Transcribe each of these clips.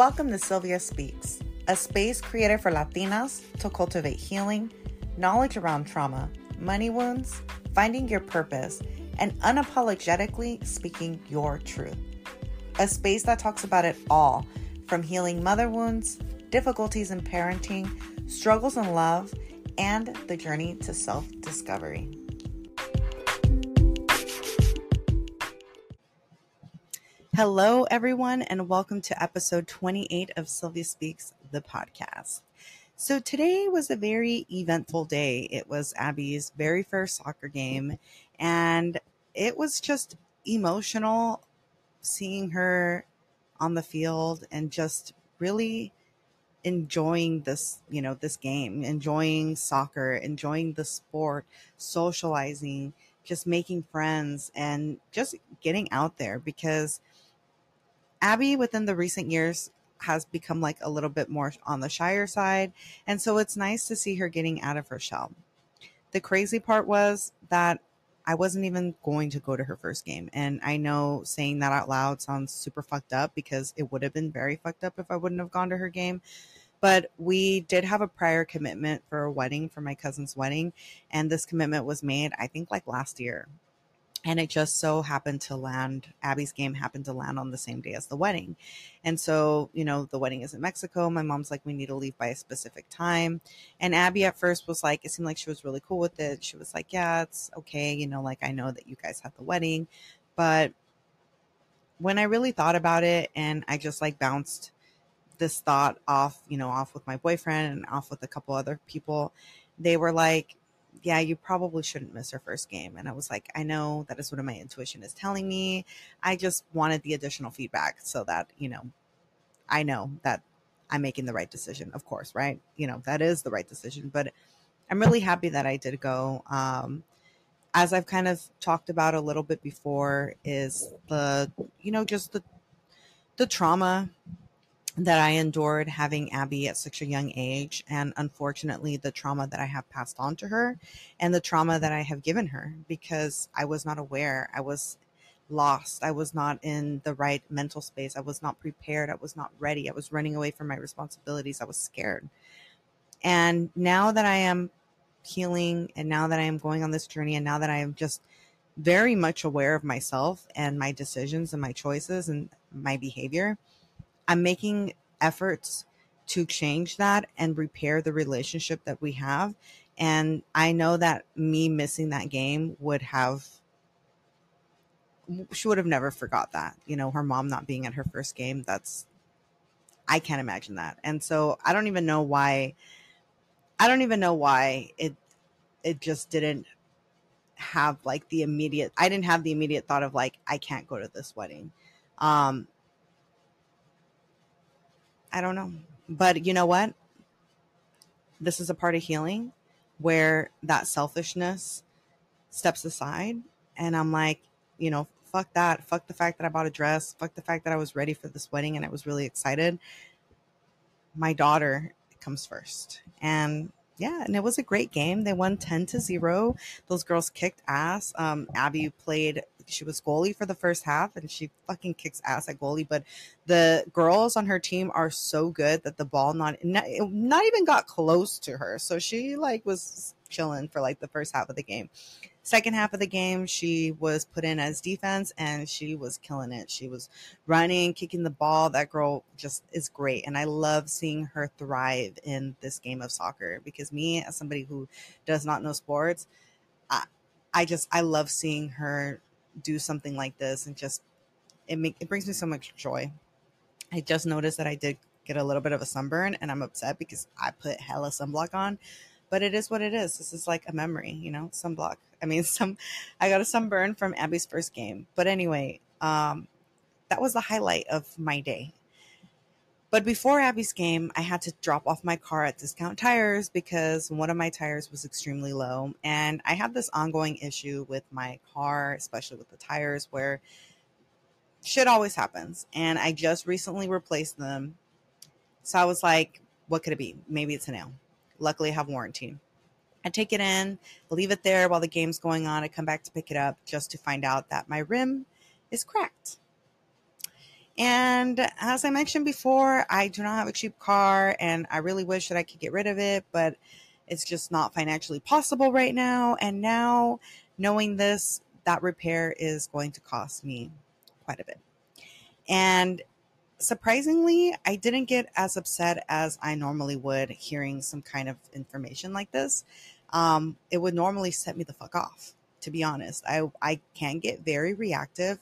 Welcome to Sylvia Speaks, a space created for Latinas to cultivate healing, knowledge around trauma, money wounds, finding your purpose, and unapologetically speaking your truth. A space that talks about it all from healing mother wounds, difficulties in parenting, struggles in love, and the journey to self discovery. Hello, everyone, and welcome to episode 28 of Sylvia Speaks, the podcast. So, today was a very eventful day. It was Abby's very first soccer game, and it was just emotional seeing her on the field and just really enjoying this, you know, this game, enjoying soccer, enjoying the sport, socializing, just making friends, and just getting out there because Abby, within the recent years, has become like a little bit more on the shyer side. And so it's nice to see her getting out of her shell. The crazy part was that I wasn't even going to go to her first game. And I know saying that out loud sounds super fucked up because it would have been very fucked up if I wouldn't have gone to her game. But we did have a prior commitment for a wedding, for my cousin's wedding. And this commitment was made, I think, like last year and it just so happened to land abby's game happened to land on the same day as the wedding. And so you know the wedding is in mexico. My mom's like we need to leave by a specific time. And abby at first was like it seemed like she was really cool with it. She was like yeah it's okay. You know like i know that you guys have the wedding. But when i really thought about it and i just like bounced this thought off you know off with my boyfriend and off with a couple other people they were like yeah, you probably shouldn't miss her first game. And I was like, I know that is what my intuition is telling me. I just wanted the additional feedback so that, you know, I know that I'm making the right decision, of course, right? You know, that is the right decision. But I'm really happy that I did go. Um, as I've kind of talked about a little bit before, is the, you know, just the the trauma that I endured having Abby at such a young age, and unfortunately, the trauma that I have passed on to her, and the trauma that I have given her because I was not aware. I was lost. I was not in the right mental space. I was not prepared. I was not ready. I was running away from my responsibilities. I was scared. And now that I am healing, and now that I am going on this journey, and now that I am just very much aware of myself and my decisions and my choices and my behavior I'm making efforts to change that and repair the relationship that we have. And I know that me missing that game would have, she would have never forgot that. You know, her mom not being at her first game, that's, I can't imagine that. And so I don't even know why, I don't even know why it, it just didn't have like the immediate, I didn't have the immediate thought of like, I can't go to this wedding. Um, I don't know. But you know what? This is a part of healing where that selfishness steps aside. And I'm like, you know, fuck that. Fuck the fact that I bought a dress. Fuck the fact that I was ready for this wedding and I was really excited. My daughter comes first. And yeah, and it was a great game. They won 10 to 0. Those girls kicked ass. Um, Abby played she was goalie for the first half and she fucking kicks ass at goalie. But the girls on her team are so good that the ball not not, not even got close to her. So she like was chilling for like the first half of the game. Second half of the game, she was put in as defense and she was killing it. She was running, kicking the ball. That girl just is great. And I love seeing her thrive in this game of soccer because me, as somebody who does not know sports, I, I just, I love seeing her do something like this and just it make it brings me so much joy. I just noticed that I did get a little bit of a sunburn and I'm upset because I put hella sunblock on. But it is what it is. This is like a memory, you know, sunblock. I mean, some I got a sunburn from Abby's first game. But anyway, um that was the highlight of my day. But before Abby's game, I had to drop off my car at Discount Tires because one of my tires was extremely low. And I have this ongoing issue with my car, especially with the tires, where shit always happens. And I just recently replaced them. So I was like, what could it be? Maybe it's a nail. Luckily, I have warranty. I take it in, leave it there while the game's going on. I come back to pick it up just to find out that my rim is cracked. And as I mentioned before, I do not have a cheap car and I really wish that I could get rid of it, but it's just not financially possible right now. And now, knowing this, that repair is going to cost me quite a bit. And surprisingly, I didn't get as upset as I normally would hearing some kind of information like this. Um, it would normally set me the fuck off, to be honest. I, I can get very reactive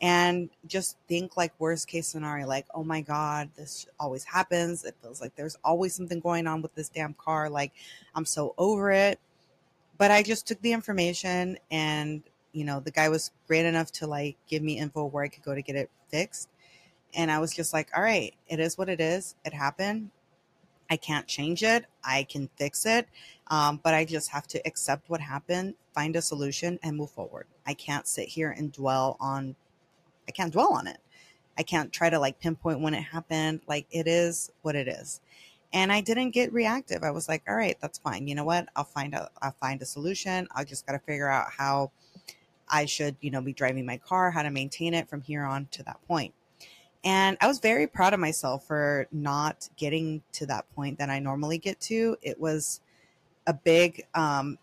and just think like worst case scenario like oh my god this always happens. It feels like there's always something going on with this damn car like i'm so over it. But i just took the information and you know the guy was great enough to like give me info where i could go to get it fixed. And i was just like all right it is what it is. It happened. I can't change it. I can fix it. Um, but i just have to accept what happened find a solution and move forward. I can't sit here and dwell on I can't dwell on it. I can't try to like pinpoint when it happened. Like it is what it is. And I didn't get reactive. I was like, all right, that's fine. You know what? I'll find out I'll find a solution. I just gotta figure out how I should, you know, be driving my car, how to maintain it from here on to that point. And I was very proud of myself for not getting to that point that I normally get to. It was a big um,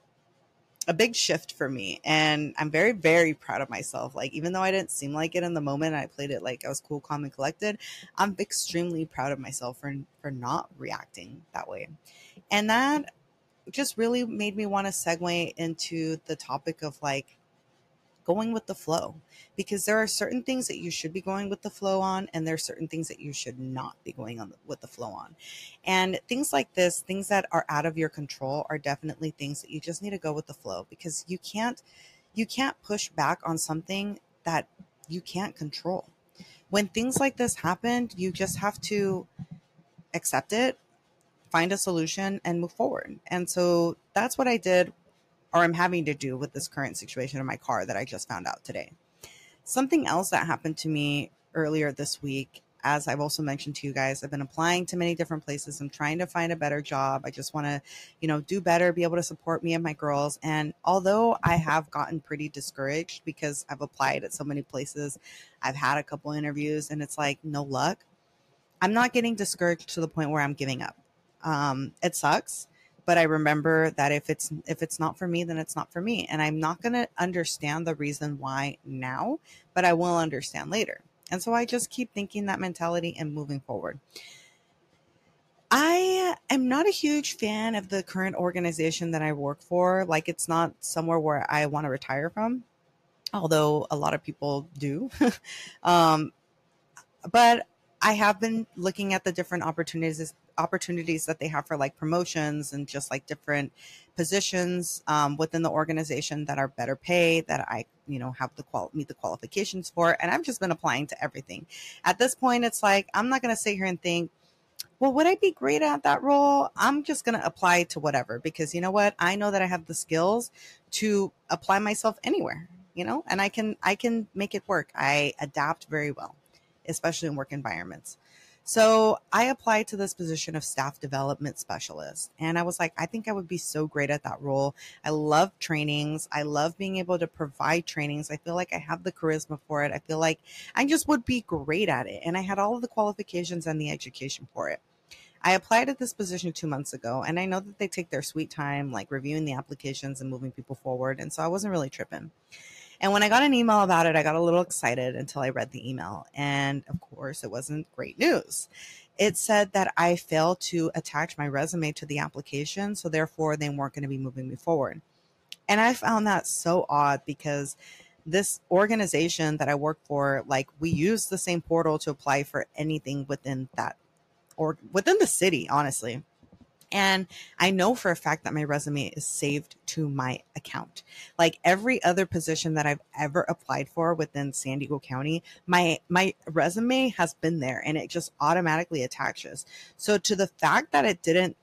a big shift for me and i'm very very proud of myself. Like even though i didn't seem like it in the moment i played it like i was cool calm and collected i'm extremely proud of myself for for not reacting that way. And that just really made me want to segue into the topic of like going with the flow because there are certain things that you should be going with the flow on and there are certain things that you should not be going on with the flow on. And things like this things that are out of your control are definitely things that you just need to go with the flow because you can't you can't push back on something that you can't control. When things like this happened you just have to accept it find a solution and move forward. And so that's what i did or I'm having to do with this current situation in my car that I just found out today. Something else that happened to me earlier this week, as I've also mentioned to you guys, I've been applying to many different places. I'm trying to find a better job. I just want to, you know, do better, be able to support me and my girls. And although I have gotten pretty discouraged because I've applied at so many places, I've had a couple interviews and it's like no luck. I'm not getting discouraged to the point where I'm giving up. Um, it sucks but I remember that if it's if it's not for me, then it's not for me, and I'm not going to understand the reason why now, but I will understand later. And so I just keep thinking that mentality and moving forward. I am not a huge fan of the current organization that I work for. Like, it's not somewhere where I want to retire from, although a lot of people do. um, but I have been looking at the different opportunities opportunities that they have for like promotions and just like different positions um, within the organization that are better pay that I you know have the qual meet the qualifications for and I've just been applying to everything. At this point it's like I'm not going to sit here and think well, would I be great at that role? I'm just going to apply to whatever because you know what? I know that I have the skills to apply myself anywhere, you know, and I can I can make it work. I adapt very well, especially in work environments. So I applied to this position of staff development specialist. And I was like, I think I would be so great at that role. I love trainings. I love being able to provide trainings. I feel like I have the charisma for it. I feel like I just would be great at it. And I had all of the qualifications and the education for it. I applied at this position two months ago, and I know that they take their sweet time, like reviewing the applications and moving people forward. And so I wasn't really tripping. And when I got an email about it, I got a little excited until I read the email. And of course, it wasn't great news. It said that I failed to attach my resume to the application. So therefore, they weren't going to be moving me forward. And I found that so odd because this organization that I work for, like we use the same portal to apply for anything within that or within the city, honestly. And I know for a fact that my resume is saved to my account. Like every other position that I've ever applied for within San Diego County, my my resume has been there and it just automatically attaches. So to the fact that it didn't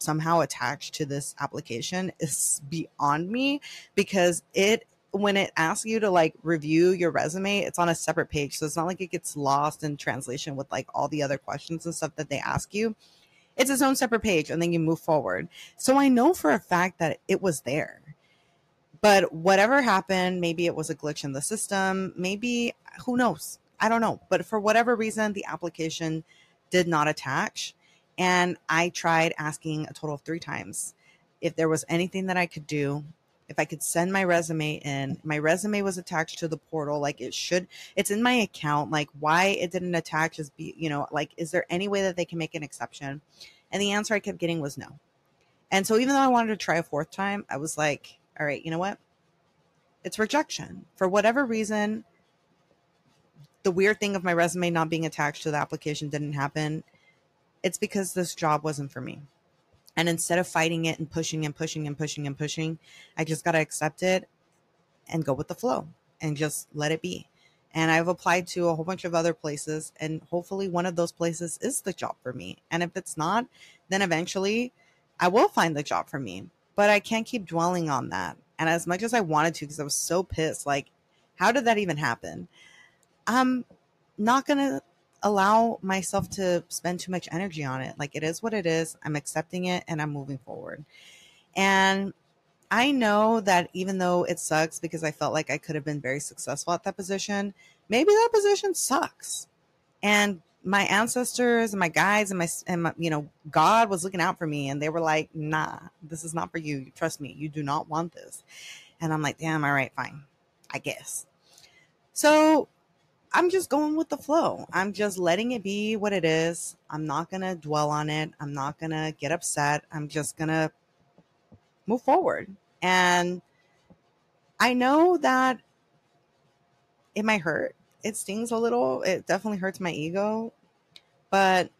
somehow attach to this application is beyond me because it when it asks you to like review your resume, it's on a separate page. So it's not like it gets lost in translation with like all the other questions and stuff that they ask you it's its own separate page and then you move forward. So I know for a fact that it was there. But whatever happened, maybe it was a glitch in the system, maybe who knows? I don't know. But for whatever reason, the application did not attach. And I tried asking a total of three times if there was anything that I could do, if I could send my resume in. My resume was attached to the portal, like it should. It's in my account. Like why it didn't attach is be, you know, like is there any way that they can make an exception? And the answer I kept getting was no. And so even though I wanted to try a fourth time, I was like, all right, you know what? It's rejection. For whatever reason, the weird thing of my resume not being attached to the application didn't happen. It's because this job wasn't for me. And instead of fighting it and pushing and pushing and pushing and pushing, I just got to accept it and go with the flow and just let it be. And I've applied to a whole bunch of other places, and hopefully, one of those places is the job for me. And if it's not, then eventually I will find the job for me. But I can't keep dwelling on that. And as much as I wanted to, because I was so pissed, like, how did that even happen? I'm not going to allow myself to spend too much energy on it. Like, it is what it is. I'm accepting it and I'm moving forward. And I know that even though it sucks because I felt like I could have been very successful at that position, maybe that position sucks. And my ancestors and my guides and my and my, you know God was looking out for me and they were like, "Nah, this is not for you. Trust me, you do not want this." And I'm like, "Damn, all right, fine. I guess." So, I'm just going with the flow. I'm just letting it be what it is. I'm not going to dwell on it. I'm not going to get upset. I'm just going to move forward. And I know that it might hurt. It stings a little. It definitely hurts my ego, but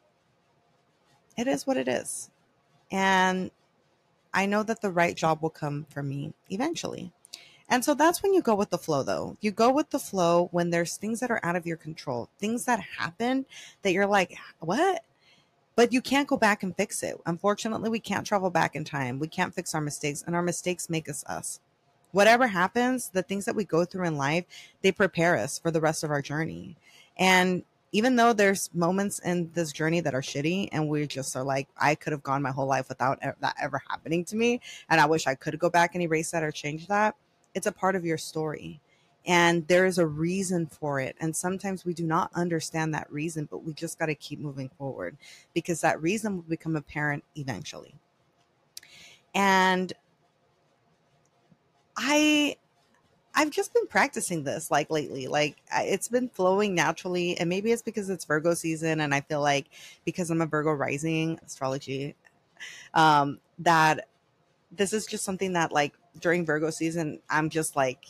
it is what it is. And I know that the right job will come for me eventually. And so that's when you go with the flow, though. You go with the flow when there's things that are out of your control, things that happen that you're like, what? but you can't go back and fix it. Unfortunately, we can't travel back in time. We can't fix our mistakes, and our mistakes make us us. Whatever happens, the things that we go through in life, they prepare us for the rest of our journey. And even though there's moments in this journey that are shitty and we just are like i could have gone my whole life without that ever happening to me and i wish i could go back and erase that or change that it's a part of your story and there is a reason for it and sometimes we do not understand that reason but we just got to keep moving forward because that reason will become apparent eventually. And i i've just been practicing this like lately like it's been flowing naturally and maybe it's because it's virgo season and i feel like because i'm a virgo rising astrology um that this is just something that like during virgo season i'm just like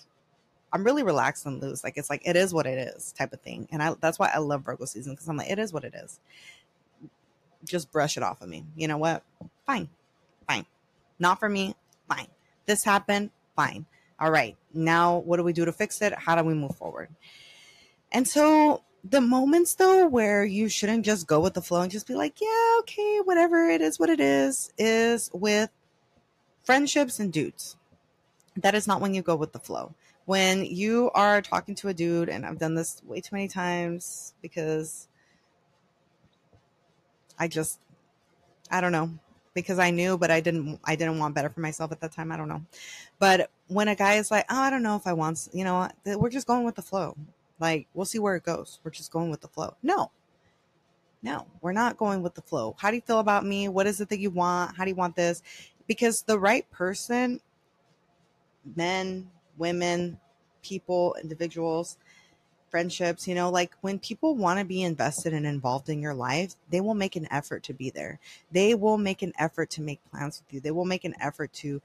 I'm really relaxed and loose. Like it's like it is what it is type of thing. And I that's why I love Virgo season because I'm like, it is what it is. Just brush it off of me. You know what? Fine. Fine. Not for me. Fine. This happened. Fine. All right. Now what do we do to fix it? How do we move forward? And so the moments though where you shouldn't just go with the flow and just be like, yeah, okay, whatever it is, what it is, is with friendships and dudes. That is not when you go with the flow when you are talking to a dude, and I've done this way too many times because I just, I don't know, because I knew, but I didn't, I didn't want better for myself at that time. I don't know. But when a guy is like, oh, I don't know if I want, you know, we're just going with the flow. Like, we'll see where it goes. We're just going with the flow. No, no, we're not going with the flow. How do you feel about me? What is it that you want? How do you want this? Because the right person, men, women, people, individuals, friendships, you know, like when people want to be invested and involved in your life, they will make an effort to be there. They will make an effort to make plans with you. They will make an effort to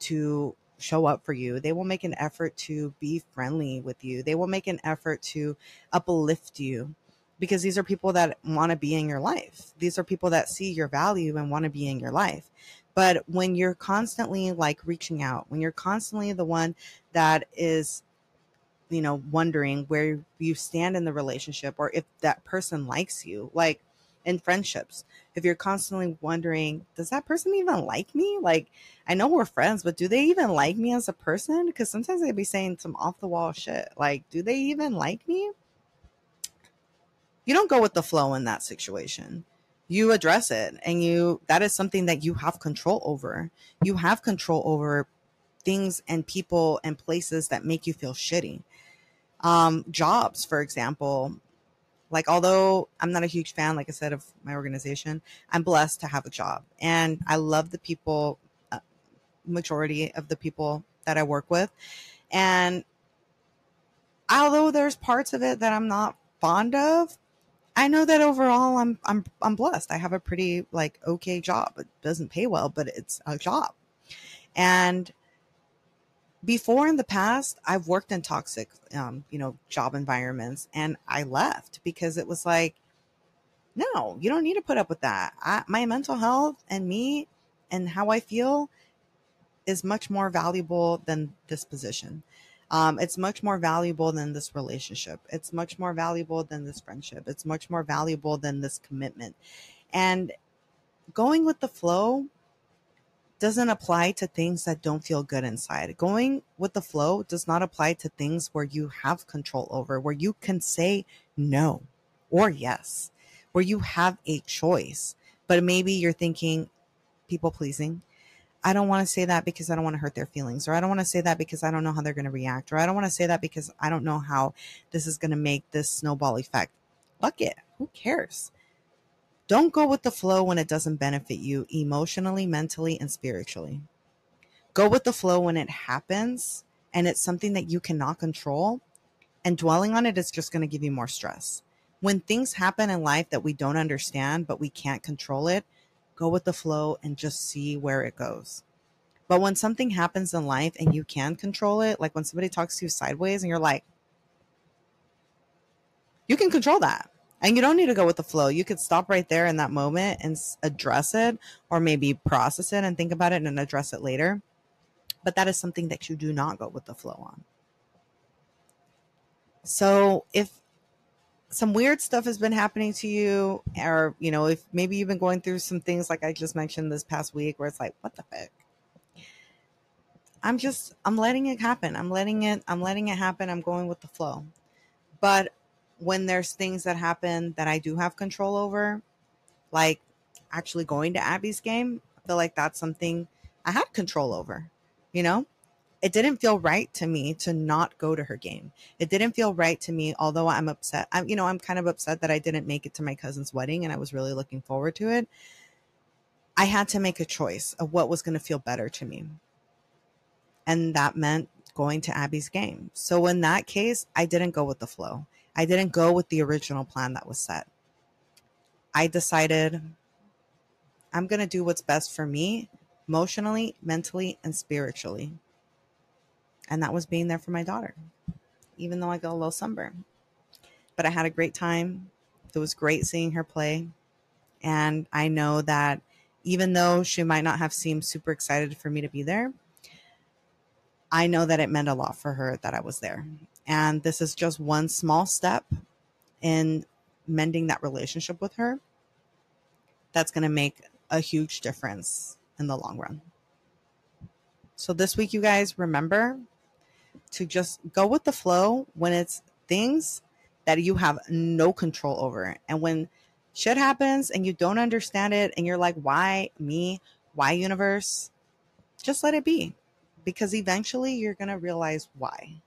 to show up for you. They will make an effort to be friendly with you. They will make an effort to uplift you because these are people that want to be in your life. These are people that see your value and want to be in your life. But when you're constantly like reaching out, when you're constantly the one that is, you know, wondering where you stand in the relationship or if that person likes you, like in friendships, if you're constantly wondering, does that person even like me? Like, I know we're friends, but do they even like me as a person? Because sometimes they'd be saying some off the wall shit. Like, do they even like me? You don't go with the flow in that situation you address it and you that is something that you have control over you have control over things and people and places that make you feel shitty um, jobs for example Like, although I'm not a huge fan, like I said, of my organization, I'm blessed to have a job. And I love the people, uh, majority of the people that I work with. And although there's parts of it that I'm not fond of, I know that overall I'm I'm I'm blessed. I have a pretty like okay job. It doesn't pay well, but it's a job. And before in the past, I've worked in toxic, um, you know, job environments, and I left because it was like, no, you don't need to put up with that. I, my mental health and me and how I feel is much more valuable than this position. Um, it's much more valuable than this relationship. It's much more valuable than this friendship. It's much more valuable than this commitment. And going with the flow doesn't apply to things that don't feel good inside. Going with the flow does not apply to things where you have control over, where you can say no or yes, where you have a choice. But maybe you're thinking people pleasing I don't want to say that because I don't want to hurt their feelings, or I don't want to say that because I don't know how they're going to react, or I don't want to say that because I don't know how this is going to make this snowball effect. Fuck it. Who cares? Don't go with the flow when it doesn't benefit you emotionally, mentally, and spiritually. Go with the flow when it happens and it's something that you cannot control, and dwelling on it is just going to give you more stress. When things happen in life that we don't understand, but we can't control it, go with the flow and just see where it goes. But when something happens in life and you can control it, like when somebody talks to you sideways and you're like, you can control that. And you don't need to go with the flow. You could stop right there in that moment and address it, or maybe process it and think about it and address it later. But that is something that you do not go with the flow on. So if some weird stuff has been happening to you, or you know, if maybe you've been going through some things like I just mentioned this past week, where it's like, what the fuck? I'm just, I'm letting it happen. I'm letting it, I'm letting it happen. I'm going with the flow. But when there's things that happen that I do have control over, like actually going to Abby's game, I feel like that's something I had control over, you know? It didn't feel right to me to not go to her game. It didn't feel right to me, although I'm upset. I'm, you know, I'm kind of upset that I didn't make it to my cousin's wedding and I was really looking forward to it. I had to make a choice of what was going to feel better to me. And that meant going to Abby's game. So in that case, I didn't go with the flow. I didn't go with the original plan that was set. I decided I'm going to do what's best for me emotionally, mentally, and spiritually and that was being there for my daughter, even though I got a little sunburn. But I had a great time. It was great seeing her play. And I know that even though she might not have seemed super excited for me to be there, I know that it meant a lot for her that I was there. And this is just one small step in mending that relationship with her that's going to make a huge difference in the long run. So, this week, you guys remember to just go with the flow when it's things that you have no control over. And when shit happens and you don't understand it and you're like, why me? Why universe? Just let it be because eventually you're going to realize why.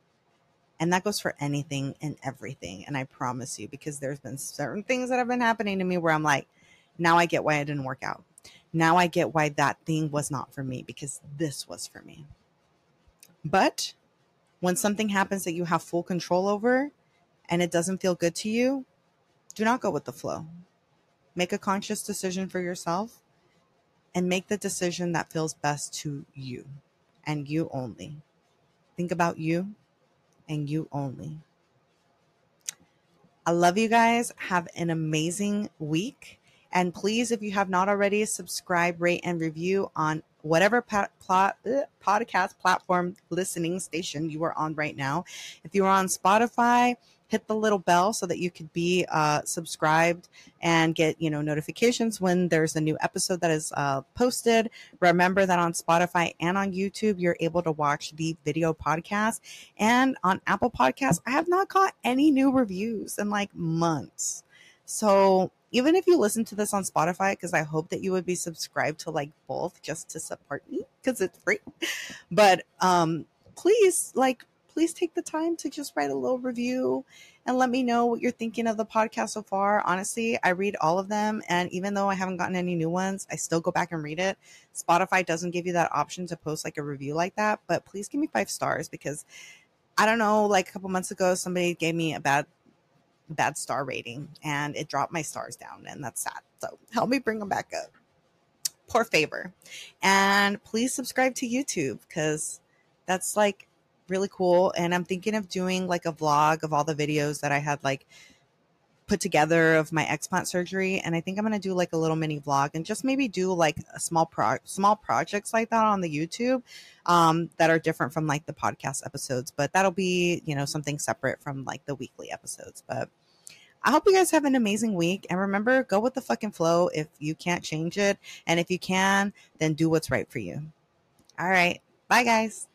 And that goes for anything and everything. And I promise you, because there's been certain things that have been happening to me where I'm like, now I get why it didn't work out. Now I get why that thing was not for me because this was for me. But when something happens that you have full control over and it doesn't feel good to you, do not go with the flow. Make a conscious decision for yourself and make the decision that feels best to you and you only. Think about you and you only. I love you guys. Have an amazing week. And please, if you have not already, subscribe, rate, and review on whatever plot, uh, podcast platform listening station you are on right now. If you are on Spotify, hit the little bell so that you could be uh, subscribed and get you know notifications when there's a new episode that is uh, posted. Remember that on spotify and on youtube you're able to watch the video podcast. And on apple podcasts i have not got any new reviews in like months so even if you listen to this on Spotify, because I hope that you would be subscribed to like both just to support me because it's free. But um, please, like, please take the time to just write a little review and let me know what you're thinking of the podcast so far. Honestly, I read all of them. And even though I haven't gotten any new ones, I still go back and read it. Spotify doesn't give you that option to post like a review like that, but please give me five stars because I don't know, like a couple months ago, somebody gave me a bad bad star rating and it dropped my stars down and that's sad. So help me bring them back up. Poor favor. And please subscribe to YouTube because that's like really cool. And I'm thinking of doing like a vlog of all the videos that I had like put together of my explant surgery and i think i'm going to do like a little mini vlog and just maybe do like a small pro small projects like that on the youtube um, that are different from like the podcast episodes but that'll be you know something separate from like the weekly episodes but I hope you guys have an amazing week. And remember, go with the fucking flow if you can't change it. And if you can, then do what's right for you. All right. Bye, guys.